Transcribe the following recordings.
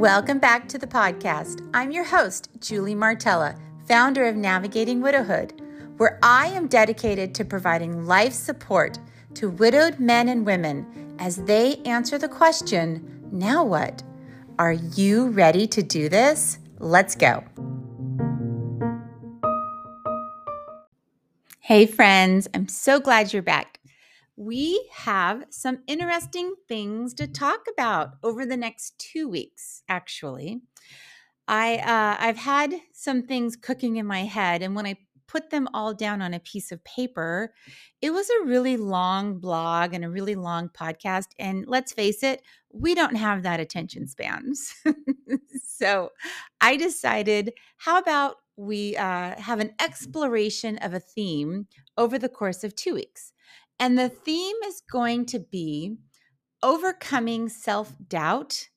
Welcome back to the podcast. I'm your host, Julie Martella, founder of Navigating Widowhood, where I am dedicated to providing life support to widowed men and women as they answer the question now what? Are you ready to do this? Let's go. Hey, friends, I'm so glad you're back we have some interesting things to talk about over the next two weeks, actually. I, uh, I've had some things cooking in my head, and when I put them all down on a piece of paper, it was a really long blog and a really long podcast. And let's face it, we don't have that attention spans. so I decided, how about we uh, have an exploration of a theme over the course of two weeks? And the theme is going to be overcoming self doubt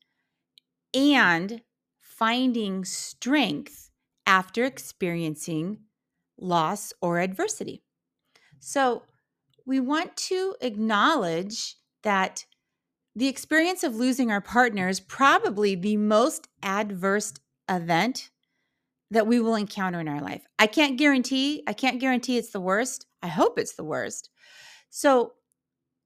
and finding strength after experiencing loss or adversity. So, we want to acknowledge that the experience of losing our partner is probably the most adverse event that we will encounter in our life. I can't guarantee, I can't guarantee it's the worst. I hope it's the worst. So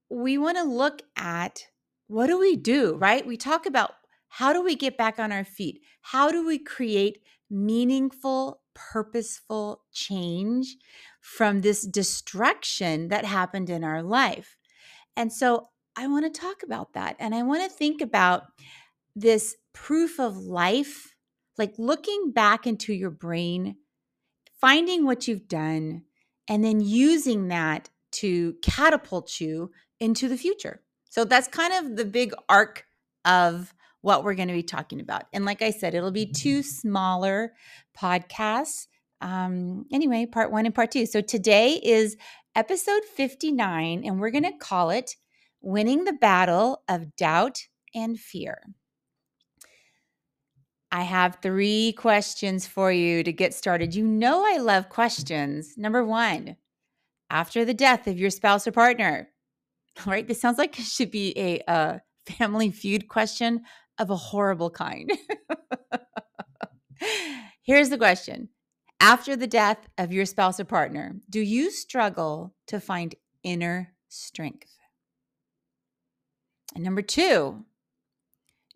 we want to look at what do we do, right? We talk about how do we get back on our feet? How do we create meaningful, purposeful change from this destruction that happened in our life? And so I want to talk about that. And I want to think about this proof of life, like looking back into your brain, finding what you've done, and then using that to catapult you into the future. So that's kind of the big arc of what we're going to be talking about. And like I said, it'll be two smaller podcasts. Um, anyway, part one and part two. So today is episode 59, and we're going to call it Winning the Battle of Doubt and Fear. I have three questions for you to get started. You know, I love questions. Number one, after the death of your spouse or partner? Right? This sounds like it should be a, a family feud question of a horrible kind. Here's the question After the death of your spouse or partner, do you struggle to find inner strength? And number two,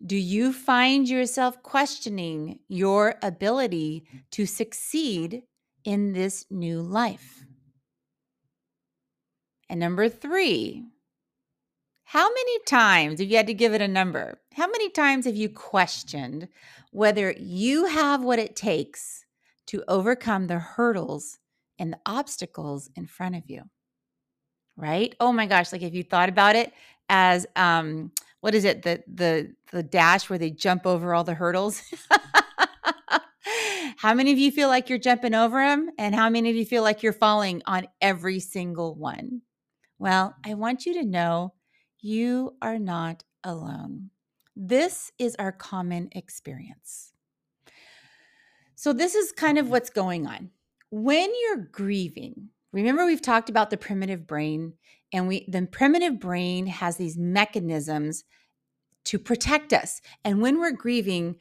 do you find yourself questioning your ability to succeed in this new life? And number three, how many times, if you had to give it a number, how many times have you questioned whether you have what it takes to overcome the hurdles and the obstacles in front of you? Right? Oh my gosh, like if you thought about it as um what is it? The the the dash where they jump over all the hurdles? how many of you feel like you're jumping over them and how many of you feel like you're falling on every single one? Well, I want you to know you are not alone. This is our common experience. So, this is kind of what's going on. When you're grieving, remember we've talked about the primitive brain, and we the primitive brain has these mechanisms to protect us. And when we're grieving,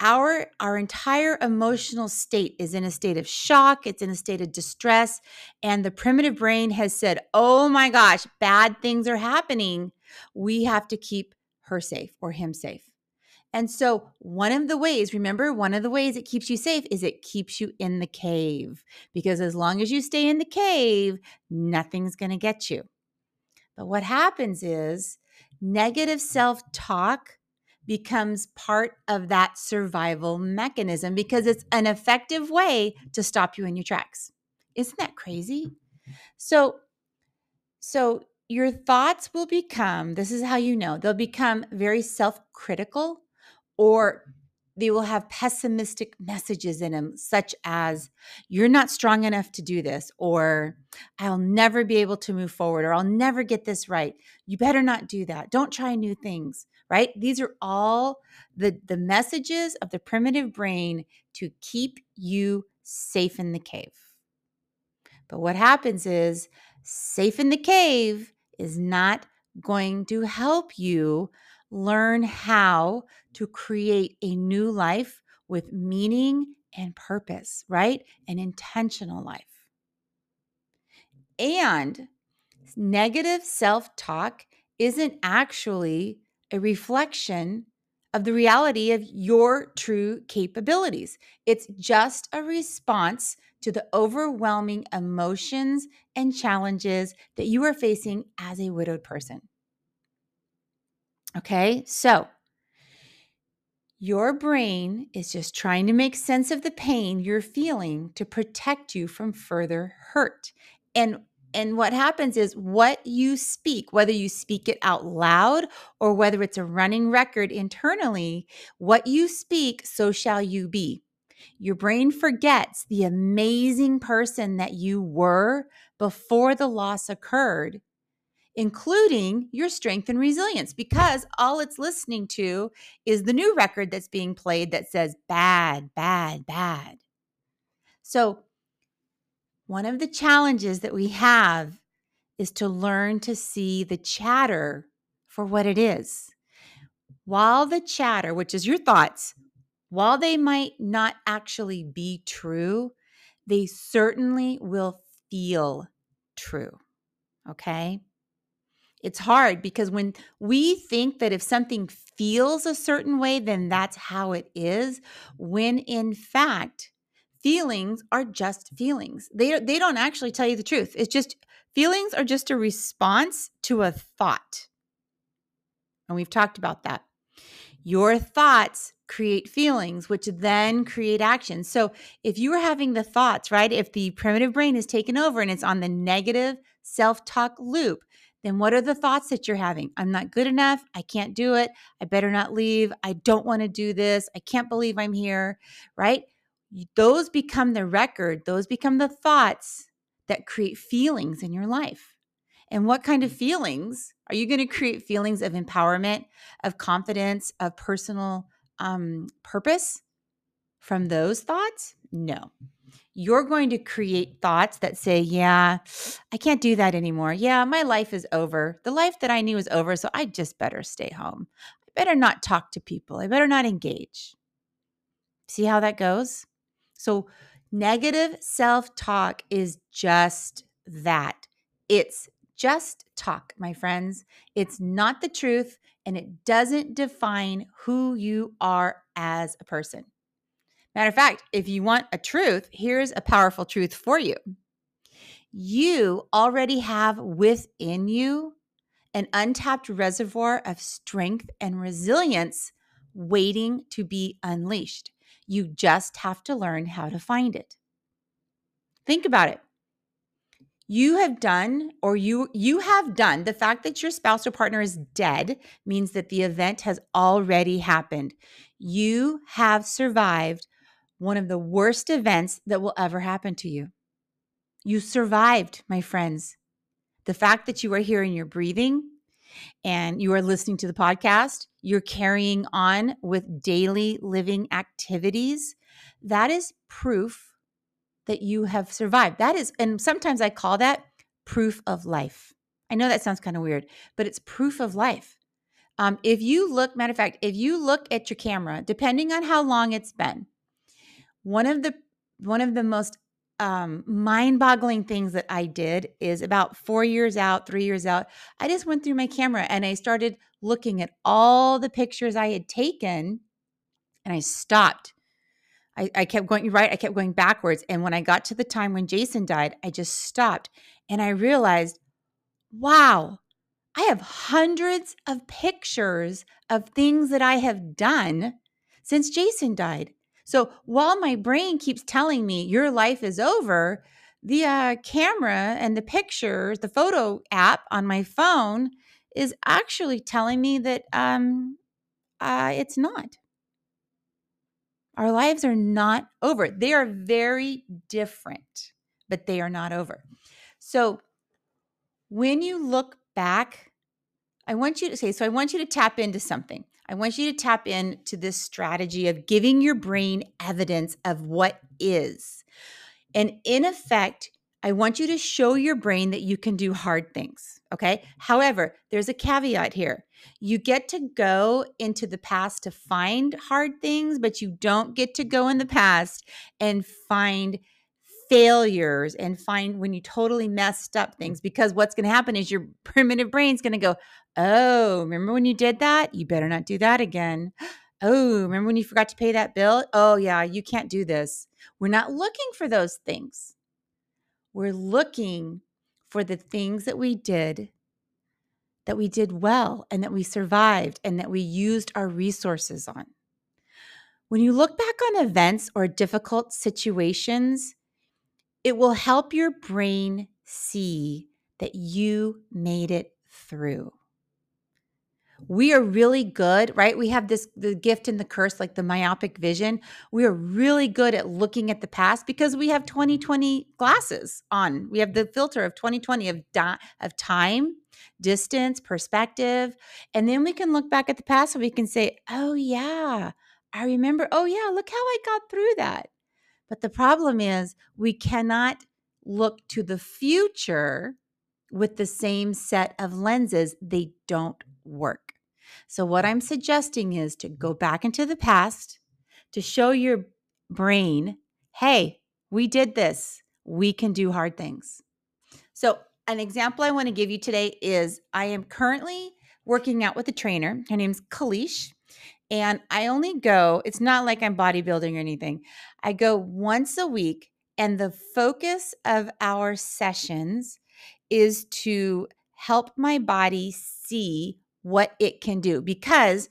our our entire emotional state is in a state of shock it's in a state of distress and the primitive brain has said oh my gosh bad things are happening. We have to keep her safe or him safe. And so one of the ways remember one of the ways it keeps you safe is it keeps you in the cave because as long as you stay in the cave nothing's going to get you. But what happens is negative self-talk becomes part of that survival mechanism because it's an effective way to stop you in your tracks. Isn't that crazy? So so your thoughts will become this is how you know they'll become very self-critical or they will have pessimistic messages in them such as you're not strong enough to do this or i'll never be able to move forward or i'll never get this right you better not do that don't try new things right? These are all the, the messages of the primitive brain to keep you safe in the cave. But what happens is, safe in the cave is not going to help you learn how to create a new life with meaning and purpose, right? An intentional life. And negative self talk isn't actually a reflection of the reality of your true capabilities. It's just a response to the overwhelming emotions and challenges that you are facing as a widowed person. Okay, so your brain is just trying to make sense of the pain you're feeling to protect you from further hurt. And and what happens is what you speak, whether you speak it out loud or whether it's a running record internally, what you speak, so shall you be. Your brain forgets the amazing person that you were before the loss occurred, including your strength and resilience, because all it's listening to is the new record that's being played that says bad, bad, bad. So, one of the challenges that we have is to learn to see the chatter for what it is. While the chatter, which is your thoughts, while they might not actually be true, they certainly will feel true. Okay? It's hard because when we think that if something feels a certain way, then that's how it is, when in fact, feelings are just feelings. They they don't actually tell you the truth. It's just feelings are just a response to a thought. And we've talked about that. Your thoughts create feelings, which then create actions. So if you are having the thoughts, right? If the primitive brain is taken over and it's on the negative self talk loop, then what are the thoughts that you're having? I'm not good enough. I can't do it. I better not leave. I don't want to do this. I can't believe I'm here, right? Those become the record, those become the thoughts that create feelings in your life. And what kind of feelings? Are you going to create feelings of empowerment, of confidence, of personal um, purpose from those thoughts? No. You're going to create thoughts that say, Yeah, I can't do that anymore. Yeah, my life is over. The life that I knew is over. So I just better stay home. I better not talk to people. I better not engage. See how that goes? So, negative self talk is just that. It's just talk, my friends. It's not the truth and it doesn't define who you are as a person. Matter of fact, if you want a truth, here's a powerful truth for you. You already have within you an untapped reservoir of strength and resilience waiting to be unleashed. You just have to learn how to find it. Think about it. You have done or you you have done the fact that your spouse or partner is dead means that the event has already happened. You have survived one of the worst events that will ever happen to you. You survived, my friends. The fact that you are here and you're breathing and you are listening to the podcast, you're carrying on with daily living activities, that is proof that you have survived. That is, and sometimes I call that proof of life. I know that sounds kind of weird, but it's proof of life. Um, if you look, matter of fact, if you look at your camera, depending on how long it's been, one of the one of the most um, mind boggling things that I did is about four years out, three years out, I just went through my camera and I started looking at all the pictures I had taken and I stopped. I, I kept going right, I kept going backwards. And when I got to the time when Jason died, I just stopped and I realized, wow, I have hundreds of pictures of things that I have done since Jason died. So while my brain keeps telling me your life is over, the uh, camera and the pictures, the photo app on my phone is actually telling me that um, uh, it's not. Our lives are not over. They are very different, but they are not over. So when you look back, I want you to say, so I want you to tap into something. I want you to tap into this strategy of giving your brain evidence of what is. And in effect, I want you to show your brain that you can do hard things. Okay. However, there's a caveat here. You get to go into the past to find hard things, but you don't get to go in the past and find failures and find when you totally messed up things because what's going to happen is your primitive brain's going to go, Oh, remember when you did that? You better not do that again. Oh, remember when you forgot to pay that bill? Oh, yeah, you can't do this. We're not looking for those things. We're looking for the things that we did that we did well and that we survived and that we used our resources on. When you look back on events or difficult situations, it will help your brain see that you made it through we are really good, right? We have this the gift and the curse, like the myopic vision. We are really good at looking at the past because we have 2020 glasses on. We have the filter of 2020 of di- of time, distance, perspective, and then we can look back at the past and we can say, "Oh yeah, I remember. Oh yeah, look how I got through that." But the problem is we cannot look to the future with the same set of lenses. They don't work. So, what I'm suggesting is to go back into the past to show your brain, hey, we did this. We can do hard things. So, an example I want to give you today is I am currently working out with a trainer. Her name's Kalish. And I only go, it's not like I'm bodybuilding or anything. I go once a week, and the focus of our sessions is to help my body see what it can do because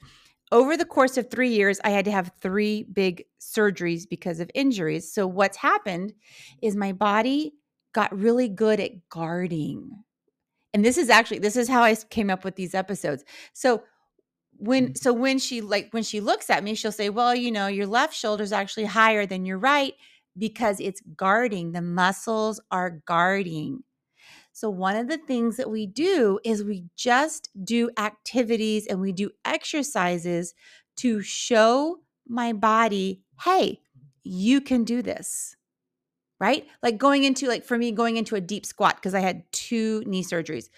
over the course of three years, I had to have three big surgeries because of injuries. So, what's happened is my body got really good at guarding. And this is actually this is how I came up with these episodes. So when mm. so when she like when she looks at me she'll say well you know your left shoulder is actually higher than your right because it's guarding the muscles are guarding so, one of the things that we do is we just do activities and we do exercises to show my body, hey, you can do this. Right? Like going into, like for me, going into a deep squat because I had two knee surgeries.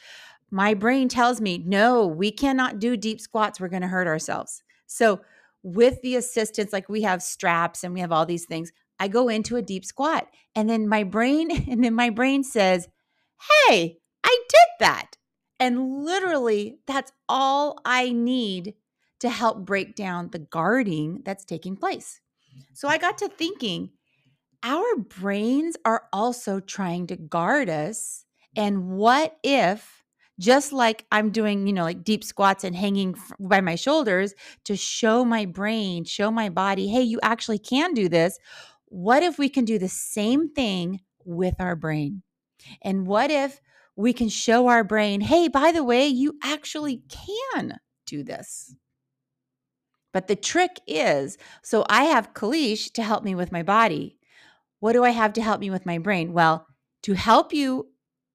My brain tells me, no, we cannot do deep squats. We're going to hurt ourselves. So, with the assistance, like we have straps and we have all these things, I go into a deep squat. And then my brain, and then my brain says, hey, I did that. And literally, that's all I need to help break down the guarding that's taking place. So I got to thinking, our brains are also trying to guard us. And what if, just like I'm doing, you know, like deep squats and hanging by my shoulders to show my brain, show my body, hey, you actually can do this. What if we can do the same thing with our brain? And what if we can show our brain, hey, by the way, you actually can do this? But the trick is so I have Kalish to help me with my body. What do I have to help me with my brain? Well, to help you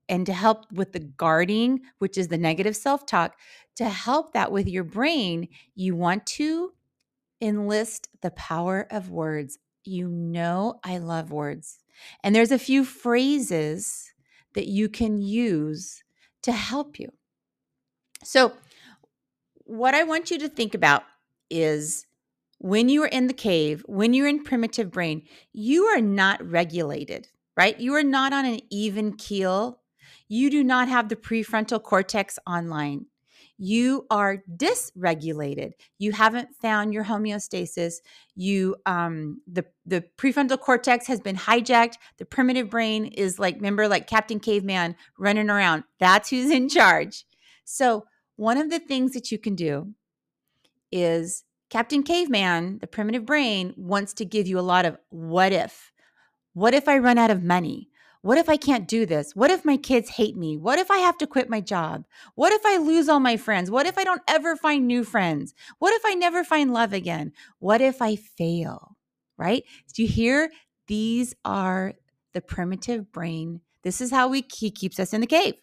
and to help with the guarding, which is the negative self talk, to help that with your brain, you want to enlist the power of words. You know, I love words. And there's a few phrases that you can use to help you. So, what I want you to think about is when you are in the cave, when you're in primitive brain, you are not regulated, right? You are not on an even keel. You do not have the prefrontal cortex online you are dysregulated. You haven't found your homeostasis. You um the the prefrontal cortex has been hijacked. The primitive brain is like remember like captain caveman running around. That's who's in charge. So one of the things that you can do is captain caveman the primitive brain wants to give you a lot of what if. What if i run out of money what if I can't do this? What if my kids hate me? What if I have to quit my job? What if I lose all my friends? What if I don't ever find new friends? What if I never find love again? What if I fail? Right? Do you hear? These are the primitive brain. This is how we he keeps us in the cave.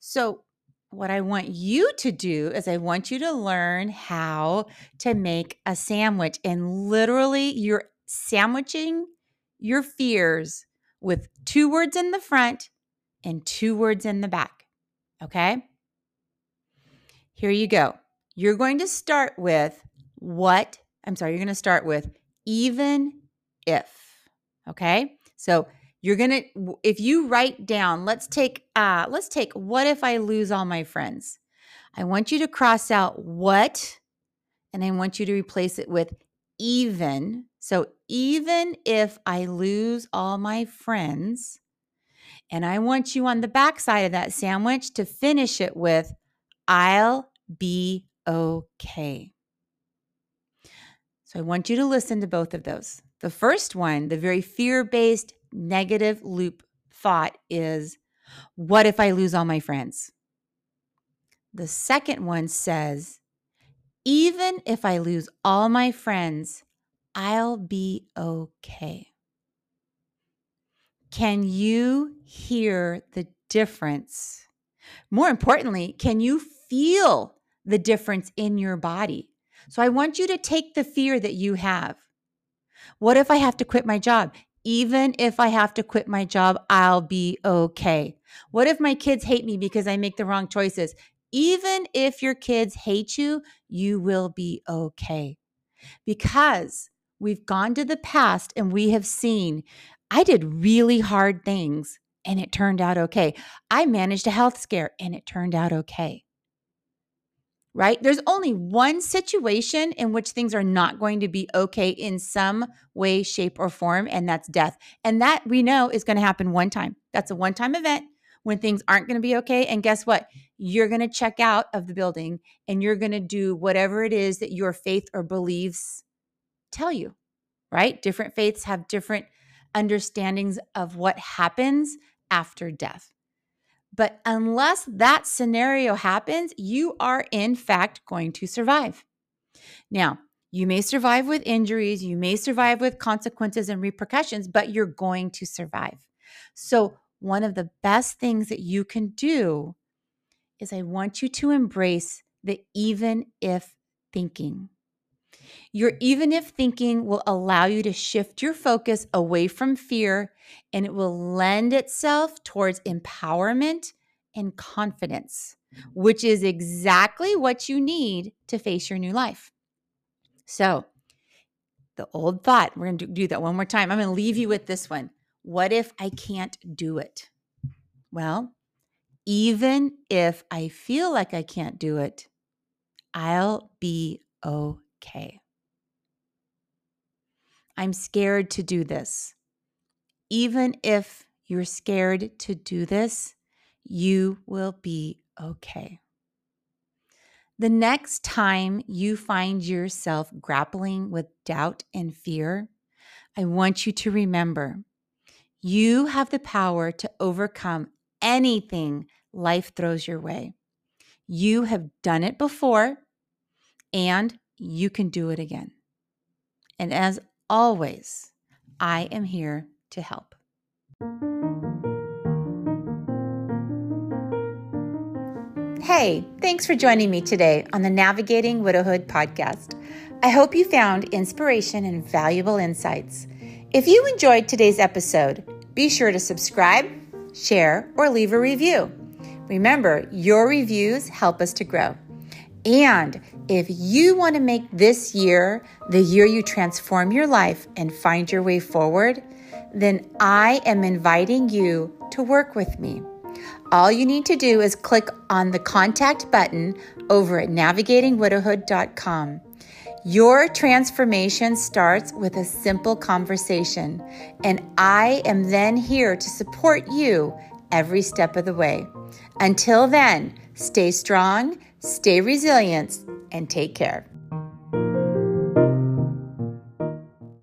So, what I want you to do is I want you to learn how to make a sandwich and literally you're sandwiching your fears with two words in the front and two words in the back. Okay? Here you go. You're going to start with what, I'm sorry, you're going to start with even if. Okay? So you're going to if you write down, let's take uh let's take what if I lose all my friends? I want you to cross out what and I want you to replace it with even. So even if I lose all my friends, and I want you on the back side of that sandwich to finish it with I'll be okay. So I want you to listen to both of those. The first one, the very fear based negative loop thought is, What if I lose all my friends? The second one says, Even if I lose all my friends, I'll be okay. Can you hear the difference? More importantly, can you feel the difference in your body? So I want you to take the fear that you have. What if I have to quit my job? Even if I have to quit my job, I'll be okay. What if my kids hate me because I make the wrong choices? Even if your kids hate you, you will be okay. Because we've gone to the past and we have seen I did really hard things and it turned out okay. I managed a health scare and it turned out okay. Right? There's only one situation in which things are not going to be okay in some way, shape, or form, and that's death. And that we know is going to happen one time. That's a one time event when things aren't going to be okay. And guess what? You're going to check out of the building and you're going to do whatever it is that your faith or beliefs tell you, right? Different faiths have different understandings of what happens after death. But unless that scenario happens, you are in fact going to survive. Now, you may survive with injuries, you may survive with consequences and repercussions, but you're going to survive. So, one of the best things that you can do is I want you to embrace the even if thinking. Your even if thinking will allow you to shift your focus away from fear and it will lend itself towards empowerment and confidence, mm-hmm. which is exactly what you need to face your new life. So, the old thought, we're going to do that one more time. I'm going to leave you with this one. What if I can't do it? Well, even if I feel like I can't do it, I'll be okay. I'm scared to do this. Even if you're scared to do this, you will be okay. The next time you find yourself grappling with doubt and fear, I want you to remember you have the power to overcome anything life throws your way. You have done it before and you can do it again. And as always, I am here to help. Hey, thanks for joining me today on the Navigating Widowhood podcast. I hope you found inspiration and valuable insights. If you enjoyed today's episode, be sure to subscribe, share, or leave a review. Remember, your reviews help us to grow. And if you want to make this year the year you transform your life and find your way forward, then I am inviting you to work with me. All you need to do is click on the contact button over at navigatingwidowhood.com. Your transformation starts with a simple conversation, and I am then here to support you every step of the way. Until then, stay strong Stay resilient and take care.